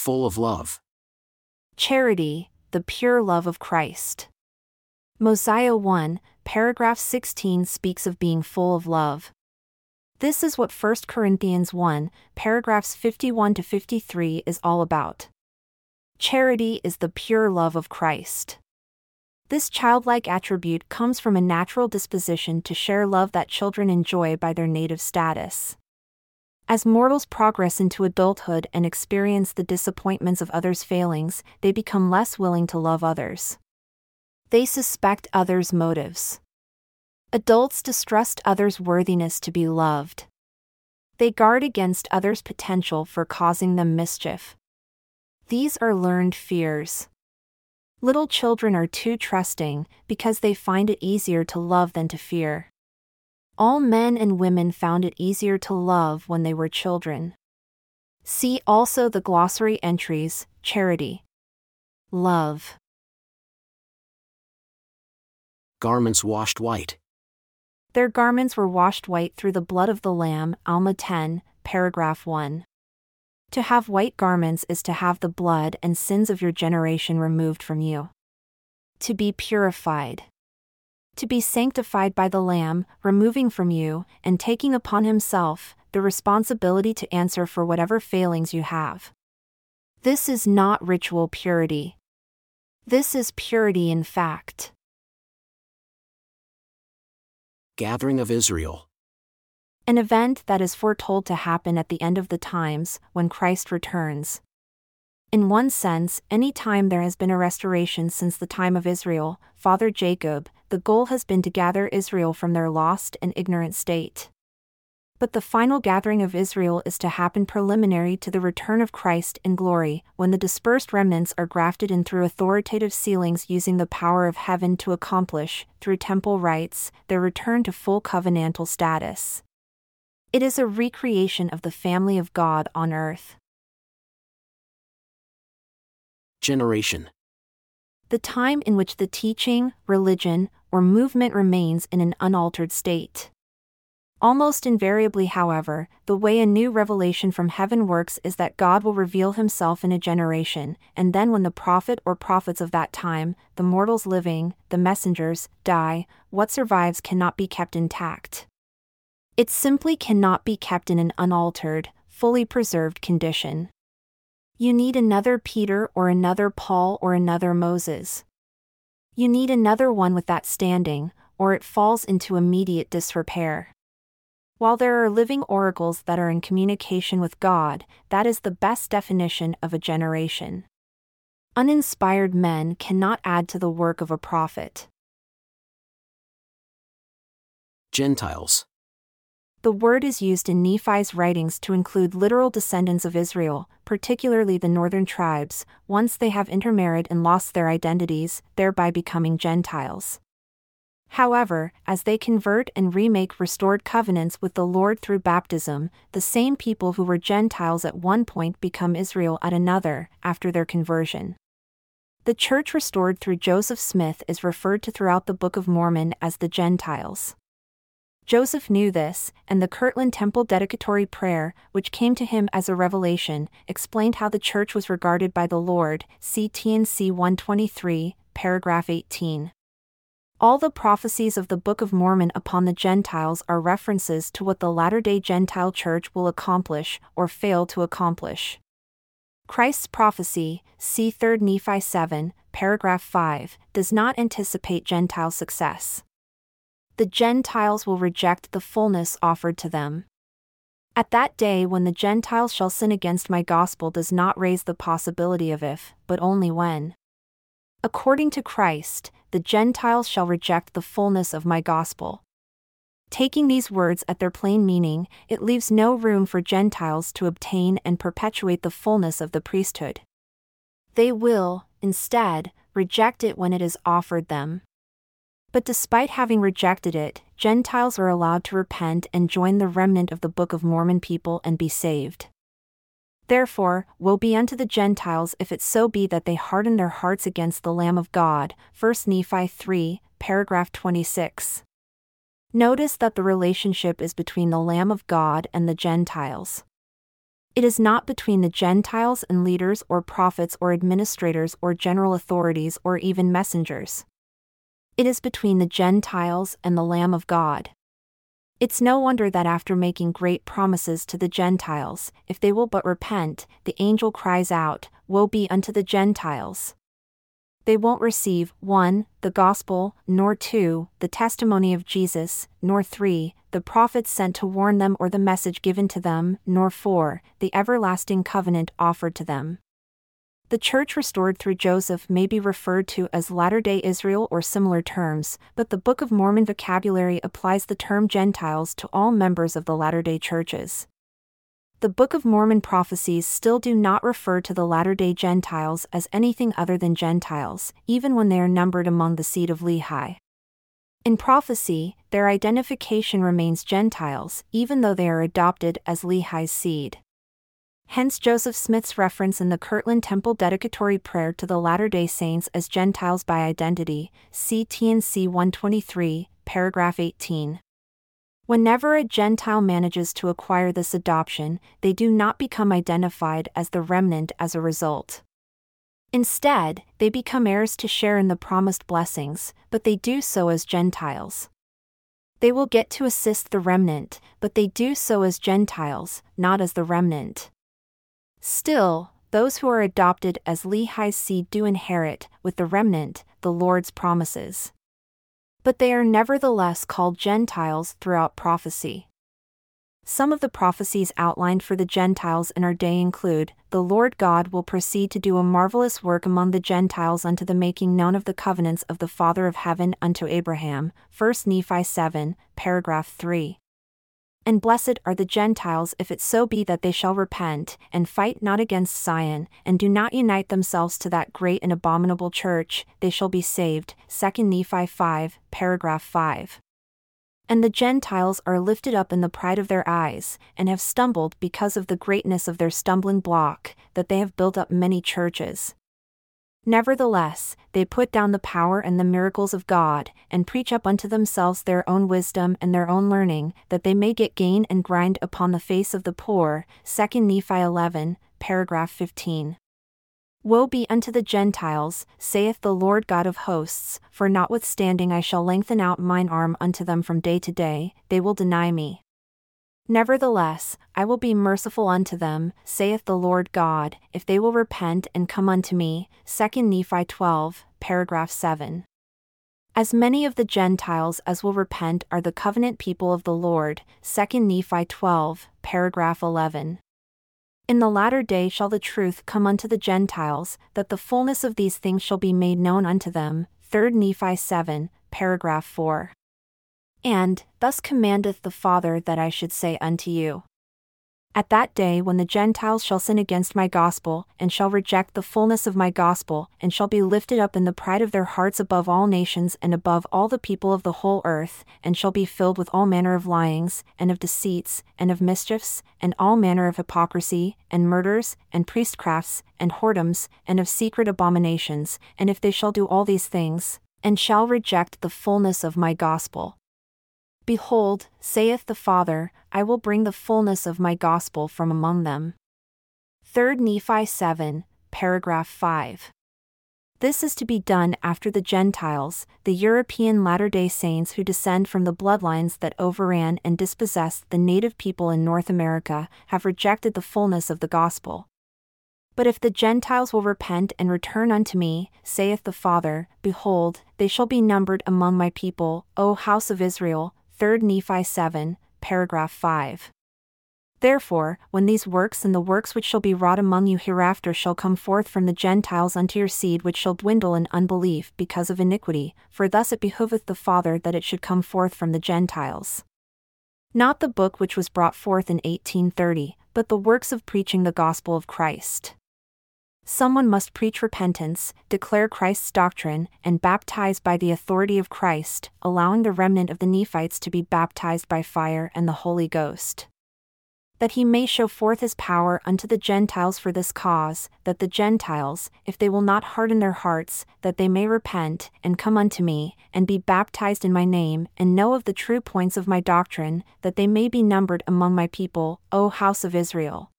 full of love. Charity, the pure love of Christ. Mosiah 1, paragraph 16 speaks of being full of love. This is what 1 Corinthians 1, paragraphs 51 to 53 is all about. Charity is the pure love of Christ. This childlike attribute comes from a natural disposition to share love that children enjoy by their native status. As mortals progress into adulthood and experience the disappointments of others' failings, they become less willing to love others. They suspect others' motives. Adults distrust others' worthiness to be loved. They guard against others' potential for causing them mischief. These are learned fears. Little children are too trusting because they find it easier to love than to fear. All men and women found it easier to love when they were children. See also the glossary entries charity, love, Garments washed white. Their garments were washed white through the blood of the Lamb. Alma 10, paragraph 1. To have white garments is to have the blood and sins of your generation removed from you. To be purified. To be sanctified by the Lamb, removing from you, and taking upon himself, the responsibility to answer for whatever failings you have. This is not ritual purity. This is purity in fact. Gathering of Israel. An event that is foretold to happen at the end of the times, when Christ returns. In one sense, any time there has been a restoration since the time of Israel, Father Jacob, the goal has been to gather Israel from their lost and ignorant state. But the final gathering of Israel is to happen preliminary to the return of Christ in glory, when the dispersed remnants are grafted in through authoritative sealings using the power of heaven to accomplish, through temple rites, their return to full covenantal status. It is a recreation of the family of God on earth. Generation. The time in which the teaching, religion, or movement remains in an unaltered state. Almost invariably, however, the way a new revelation from heaven works is that God will reveal himself in a generation, and then when the prophet or prophets of that time, the mortals living, the messengers, die, what survives cannot be kept intact. It simply cannot be kept in an unaltered, fully preserved condition. You need another Peter or another Paul or another Moses. You need another one with that standing, or it falls into immediate disrepair. While there are living oracles that are in communication with God, that is the best definition of a generation. Uninspired men cannot add to the work of a prophet. Gentiles. The word is used in Nephi's writings to include literal descendants of Israel, particularly the northern tribes, once they have intermarried and lost their identities, thereby becoming Gentiles. However, as they convert and remake restored covenants with the Lord through baptism, the same people who were Gentiles at one point become Israel at another, after their conversion. The church restored through Joseph Smith is referred to throughout the Book of Mormon as the Gentiles. Joseph knew this, and the Kirtland Temple dedicatory prayer, which came to him as a revelation, explained how the church was regarded by the Lord. See T&C 123, paragraph 18. All the prophecies of the Book of Mormon upon the Gentiles are references to what the latter day Gentile church will accomplish or fail to accomplish. Christ's prophecy, see 3 Nephi 7, paragraph 5, does not anticipate Gentile success the Gentiles will reject the fullness offered to them. At that day when the Gentiles shall sin against my gospel does not raise the possibility of if, but only when. According to Christ, the Gentiles shall reject the fullness of my gospel. Taking these words at their plain meaning, it leaves no room for Gentiles to obtain and perpetuate the fullness of the priesthood. They will, instead, reject it when it is offered them. But despite having rejected it, Gentiles are allowed to repent and join the remnant of the Book of Mormon people and be saved. Therefore, woe be unto the Gentiles if it so be that they harden their hearts against the Lamb of God. 1 Nephi 3, paragraph 26. Notice that the relationship is between the Lamb of God and the Gentiles. It is not between the Gentiles and leaders or prophets or administrators or general authorities or even messengers. It is between the Gentiles and the Lamb of God. It's no wonder that after making great promises to the Gentiles, if they will but repent, the angel cries out, Woe be unto the Gentiles! They won't receive 1. the gospel, nor 2. the testimony of Jesus, nor 3. the prophets sent to warn them or the message given to them, nor 4. the everlasting covenant offered to them. The church restored through Joseph may be referred to as Latter day Israel or similar terms, but the Book of Mormon vocabulary applies the term Gentiles to all members of the Latter day churches the Book of Mormon prophecies still do not refer to the latter day Gentiles as anything other than Gentiles, even when they are numbered among the seed of Lehi. In prophecy, their identification remains Gentiles, even though they are adopted as Lehi's seed. Hence Joseph Smith's reference in the Kirtland Temple dedicatory prayer to the Latter day Saints as Gentiles by identity, see T&C 123, paragraph 18. Whenever a Gentile manages to acquire this adoption, they do not become identified as the remnant as a result. Instead, they become heirs to share in the promised blessings, but they do so as Gentiles. They will get to assist the remnant, but they do so as Gentiles, not as the remnant. Still, those who are adopted as Lehi's seed do inherit, with the remnant, the Lord's promises but they are nevertheless called Gentiles throughout prophecy. Some of the prophecies outlined for the Gentiles in our day include The Lord God will proceed to do a marvelous work among the Gentiles unto the making known of the covenants of the Father of heaven unto Abraham. 1 Nephi 7, paragraph 3. And blessed are the Gentiles if it so be that they shall repent, and fight not against Zion, and do not unite themselves to that great and abominable church, they shall be saved. 2 Nephi 5, paragraph 5. And the Gentiles are lifted up in the pride of their eyes, and have stumbled because of the greatness of their stumbling block, that they have built up many churches. Nevertheless, they put down the power and the miracles of God, and preach up unto themselves their own wisdom and their own learning, that they may get gain and grind upon the face of the poor. 2 Nephi 11, paragraph 15. Woe be unto the Gentiles, saith the Lord God of hosts, for notwithstanding I shall lengthen out mine arm unto them from day to day, they will deny me. Nevertheless, I will be merciful unto them, saith the Lord God, if they will repent and come unto me. 2 Nephi 12, paragraph 7. As many of the Gentiles as will repent are the covenant people of the Lord. 2 Nephi 12, paragraph 11. In the latter day shall the truth come unto the Gentiles, that the fullness of these things shall be made known unto them. 3 Nephi 7, paragraph 4. And, Thus commandeth the Father that I should say unto you. At that day when the Gentiles shall sin against my gospel, and shall reject the fullness of my gospel, and shall be lifted up in the pride of their hearts above all nations and above all the people of the whole earth, and shall be filled with all manner of lyings, and of deceits, and of mischiefs, and all manner of hypocrisy, and murders, and priestcrafts, and whoredoms, and of secret abominations, and if they shall do all these things, and shall reject the fullness of my gospel, Behold, saith the Father, I will bring the fullness of my gospel from among them. 3 Nephi 7, paragraph 5. This is to be done after the Gentiles, the European Latter day Saints who descend from the bloodlines that overran and dispossessed the native people in North America, have rejected the fullness of the gospel. But if the Gentiles will repent and return unto me, saith the Father, behold, they shall be numbered among my people, O house of Israel, 3 Nephi 7, paragraph 5. Therefore, when these works and the works which shall be wrought among you hereafter shall come forth from the Gentiles unto your seed which shall dwindle in unbelief because of iniquity, for thus it behoveth the Father that it should come forth from the Gentiles. Not the book which was brought forth in 1830, but the works of preaching the gospel of Christ someone must preach repentance, declare Christ's doctrine, and baptize by the authority of Christ, allowing the remnant of the Nephites to be baptized by fire and the Holy Ghost. That he may show forth his power unto the Gentiles for this cause, that the Gentiles, if they will not harden their hearts, that they may repent, and come unto me, and be baptized in my name, and know of the true points of my doctrine, that they may be numbered among my people, O house of Israel.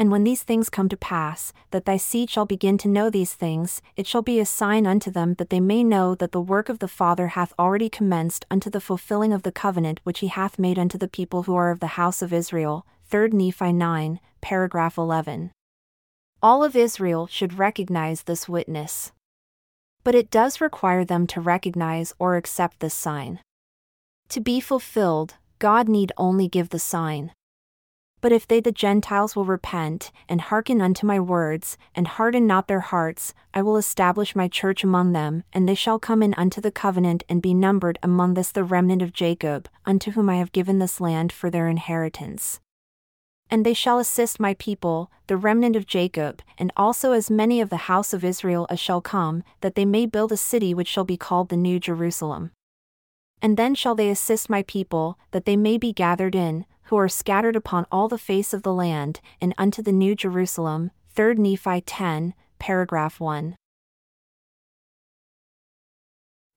And when these things come to pass, that thy seed shall begin to know these things, it shall be a sign unto them that they may know that the work of the Father hath already commenced unto the fulfilling of the covenant which he hath made unto the people who are of the house of Israel. 3 Nephi 9, paragraph 11. All of Israel should recognize this witness. But it does require them to recognize or accept this sign. To be fulfilled, God need only give the sign. But if they the Gentiles will repent, and hearken unto my words, and harden not their hearts, I will establish my church among them, and they shall come in unto the covenant and be numbered among this the remnant of Jacob, unto whom I have given this land for their inheritance. And they shall assist my people, the remnant of Jacob, and also as many of the house of Israel as shall come, that they may build a city which shall be called the New Jerusalem. And then shall they assist my people, that they may be gathered in, who are scattered upon all the face of the land, and unto the New Jerusalem. 3 Nephi 10, paragraph 1.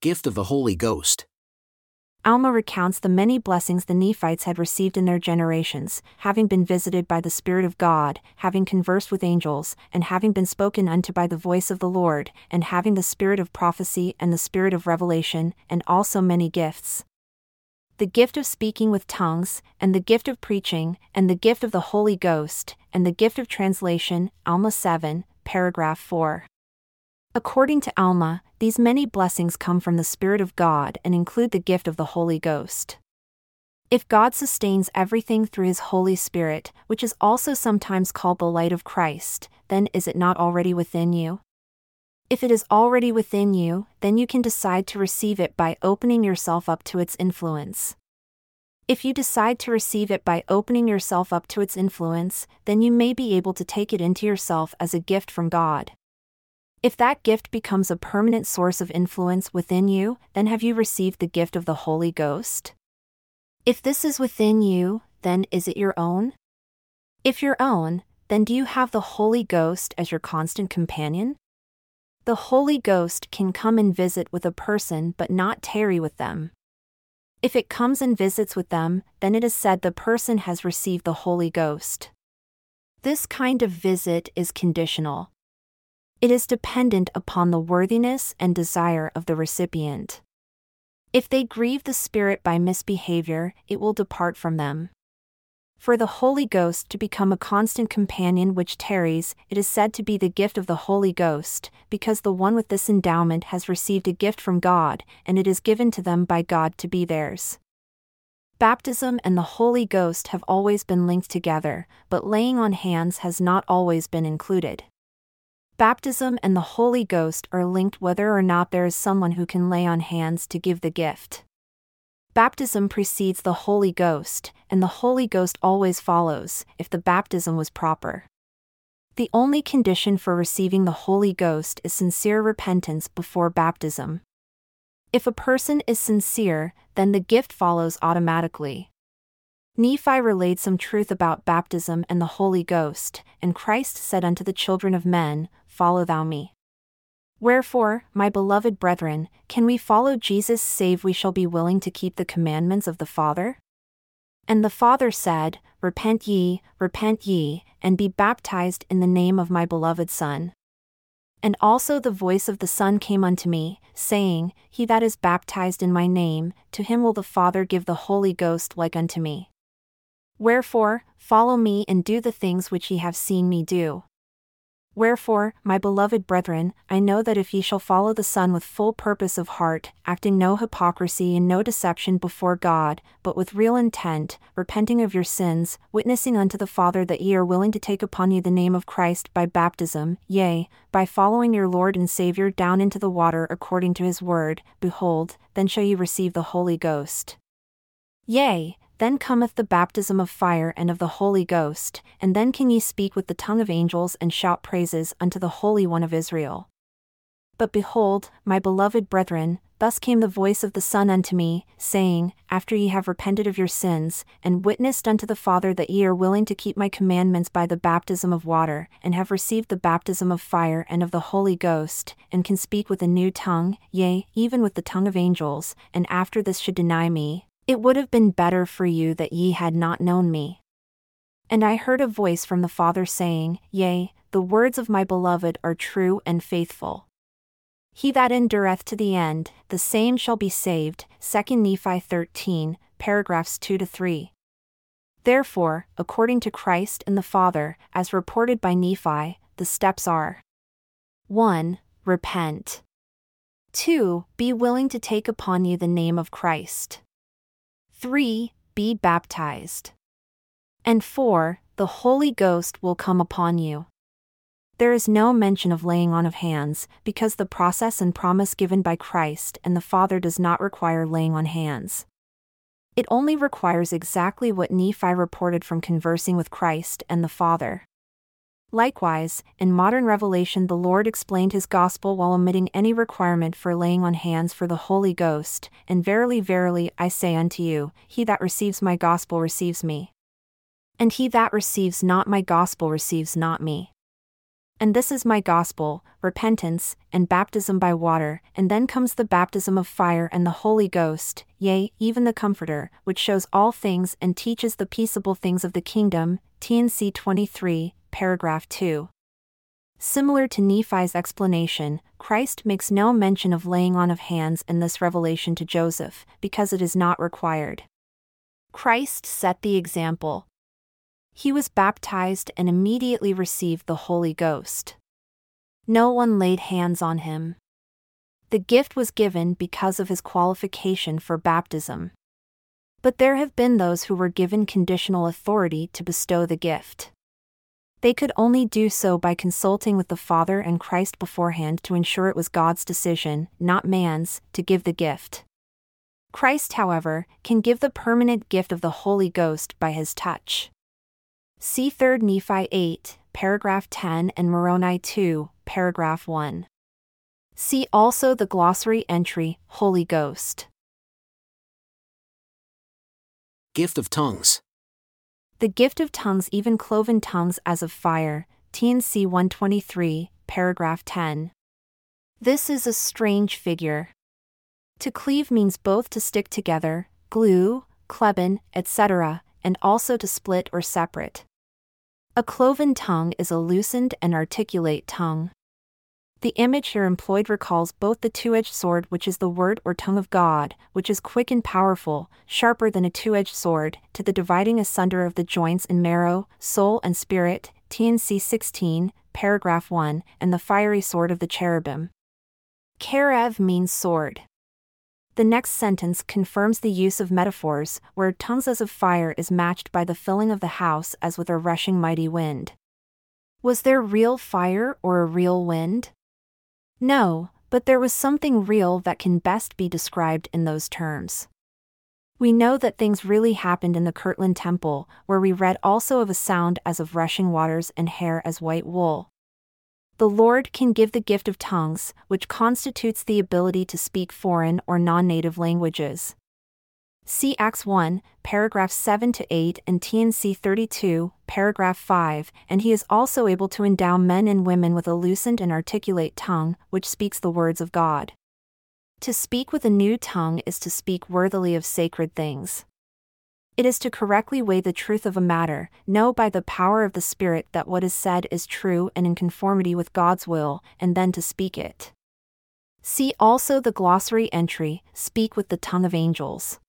Gift of the Holy Ghost. Alma recounts the many blessings the Nephites had received in their generations, having been visited by the Spirit of God, having conversed with angels, and having been spoken unto by the voice of the Lord, and having the spirit of prophecy and the spirit of revelation, and also many gifts the gift of speaking with tongues, and the gift of preaching, and the gift of the Holy Ghost, and the gift of translation. Alma 7, paragraph 4. According to Alma, these many blessings come from the Spirit of God and include the gift of the Holy Ghost. If God sustains everything through His Holy Spirit, which is also sometimes called the light of Christ, then is it not already within you? If it is already within you, then you can decide to receive it by opening yourself up to its influence. If you decide to receive it by opening yourself up to its influence, then you may be able to take it into yourself as a gift from God. If that gift becomes a permanent source of influence within you, then have you received the gift of the Holy Ghost? If this is within you, then is it your own? If your own, then do you have the Holy Ghost as your constant companion? The Holy Ghost can come and visit with a person but not tarry with them. If it comes and visits with them, then it is said the person has received the Holy Ghost. This kind of visit is conditional. It is dependent upon the worthiness and desire of the recipient. If they grieve the Spirit by misbehavior, it will depart from them. For the Holy Ghost to become a constant companion which tarries, it is said to be the gift of the Holy Ghost, because the one with this endowment has received a gift from God, and it is given to them by God to be theirs. Baptism and the Holy Ghost have always been linked together, but laying on hands has not always been included. Baptism and the Holy Ghost are linked whether or not there is someone who can lay on hands to give the gift. Baptism precedes the Holy Ghost, and the Holy Ghost always follows, if the baptism was proper. The only condition for receiving the Holy Ghost is sincere repentance before baptism. If a person is sincere, then the gift follows automatically. Nephi relayed some truth about baptism and the Holy Ghost, and Christ said unto the children of men, Follow thou me. Wherefore, my beloved brethren, can we follow Jesus save we shall be willing to keep the commandments of the Father? And the Father said, Repent ye, repent ye, and be baptized in the name of my beloved Son. And also the voice of the Son came unto me, saying, He that is baptized in my name, to him will the Father give the Holy Ghost like unto me. Wherefore, follow me and do the things which ye have seen me do. Wherefore, my beloved brethren, I know that if ye shall follow the Son with full purpose of heart, acting no hypocrisy and no deception before God, but with real intent, repenting of your sins, witnessing unto the Father that ye are willing to take upon you the name of Christ by baptism, yea, by following your Lord and Saviour down into the water according to his word, behold, then shall ye receive the Holy Ghost. Yea, then cometh the baptism of fire and of the Holy Ghost, and then can ye speak with the tongue of angels and shout praises unto the Holy One of Israel. But behold, my beloved brethren, thus came the voice of the Son unto me, saying, After ye have repented of your sins, and witnessed unto the Father that ye are willing to keep my commandments by the baptism of water, and have received the baptism of fire and of the Holy Ghost, and can speak with a new tongue, yea, even with the tongue of angels, and after this should deny me, it would have been better for you that ye had not known me. And I heard a voice from the Father saying, Yea, the words of my beloved are true and faithful. He that endureth to the end, the same shall be saved. 2 Nephi 13, paragraphs 2 to 3. Therefore, according to Christ and the Father, as reported by Nephi, the steps are 1. Repent. 2. Be willing to take upon you the name of Christ. 3. Be baptized. And 4. The Holy Ghost will come upon you. There is no mention of laying on of hands, because the process and promise given by Christ and the Father does not require laying on hands. It only requires exactly what Nephi reported from conversing with Christ and the Father. Likewise, in modern revelation, the Lord explained his gospel while omitting any requirement for laying on hands for the Holy Ghost. And verily, verily, I say unto you, he that receives my gospel receives me. And he that receives not my gospel receives not me. And this is my gospel, repentance, and baptism by water, and then comes the baptism of fire and the Holy Ghost, yea, even the Comforter, which shows all things and teaches the peaceable things of the kingdom. T&C 23, paragraph 2. Similar to Nephi's explanation, Christ makes no mention of laying on of hands in this revelation to Joseph, because it is not required. Christ set the example, he was baptized and immediately received the Holy Ghost. No one laid hands on him. The gift was given because of his qualification for baptism. But there have been those who were given conditional authority to bestow the gift. They could only do so by consulting with the Father and Christ beforehand to ensure it was God's decision, not man's, to give the gift. Christ, however, can give the permanent gift of the Holy Ghost by his touch. See 3 Nephi 8, paragraph 10 and Moroni 2, paragraph 1. See also the glossary entry, Holy Ghost. Gift of tongues. The gift of tongues, even cloven tongues as of fire, T&C 123, paragraph 10. This is a strange figure. To cleave means both to stick together, glue, kleben, etc., and also to split or separate. A cloven tongue is a loosened and articulate tongue. The image here employed recalls both the two edged sword, which is the word or tongue of God, which is quick and powerful, sharper than a two edged sword, to the dividing asunder of the joints and marrow, soul, and spirit, T&C 16, paragraph 1, and the fiery sword of the cherubim. Kerev means sword. The next sentence confirms the use of metaphors, where tongues as of fire is matched by the filling of the house as with a rushing mighty wind. Was there real fire or a real wind? No, but there was something real that can best be described in those terms. We know that things really happened in the Kirtland Temple, where we read also of a sound as of rushing waters and hair as white wool. The Lord can give the gift of tongues, which constitutes the ability to speak foreign or non native languages. See Acts 1, paragraphs 7 to 8 and T&C 32, paragraph 5, and he is also able to endow men and women with a lucent and articulate tongue, which speaks the words of God. To speak with a new tongue is to speak worthily of sacred things. It is to correctly weigh the truth of a matter, know by the power of the Spirit that what is said is true and in conformity with God's will, and then to speak it. See also the glossary entry Speak with the tongue of angels.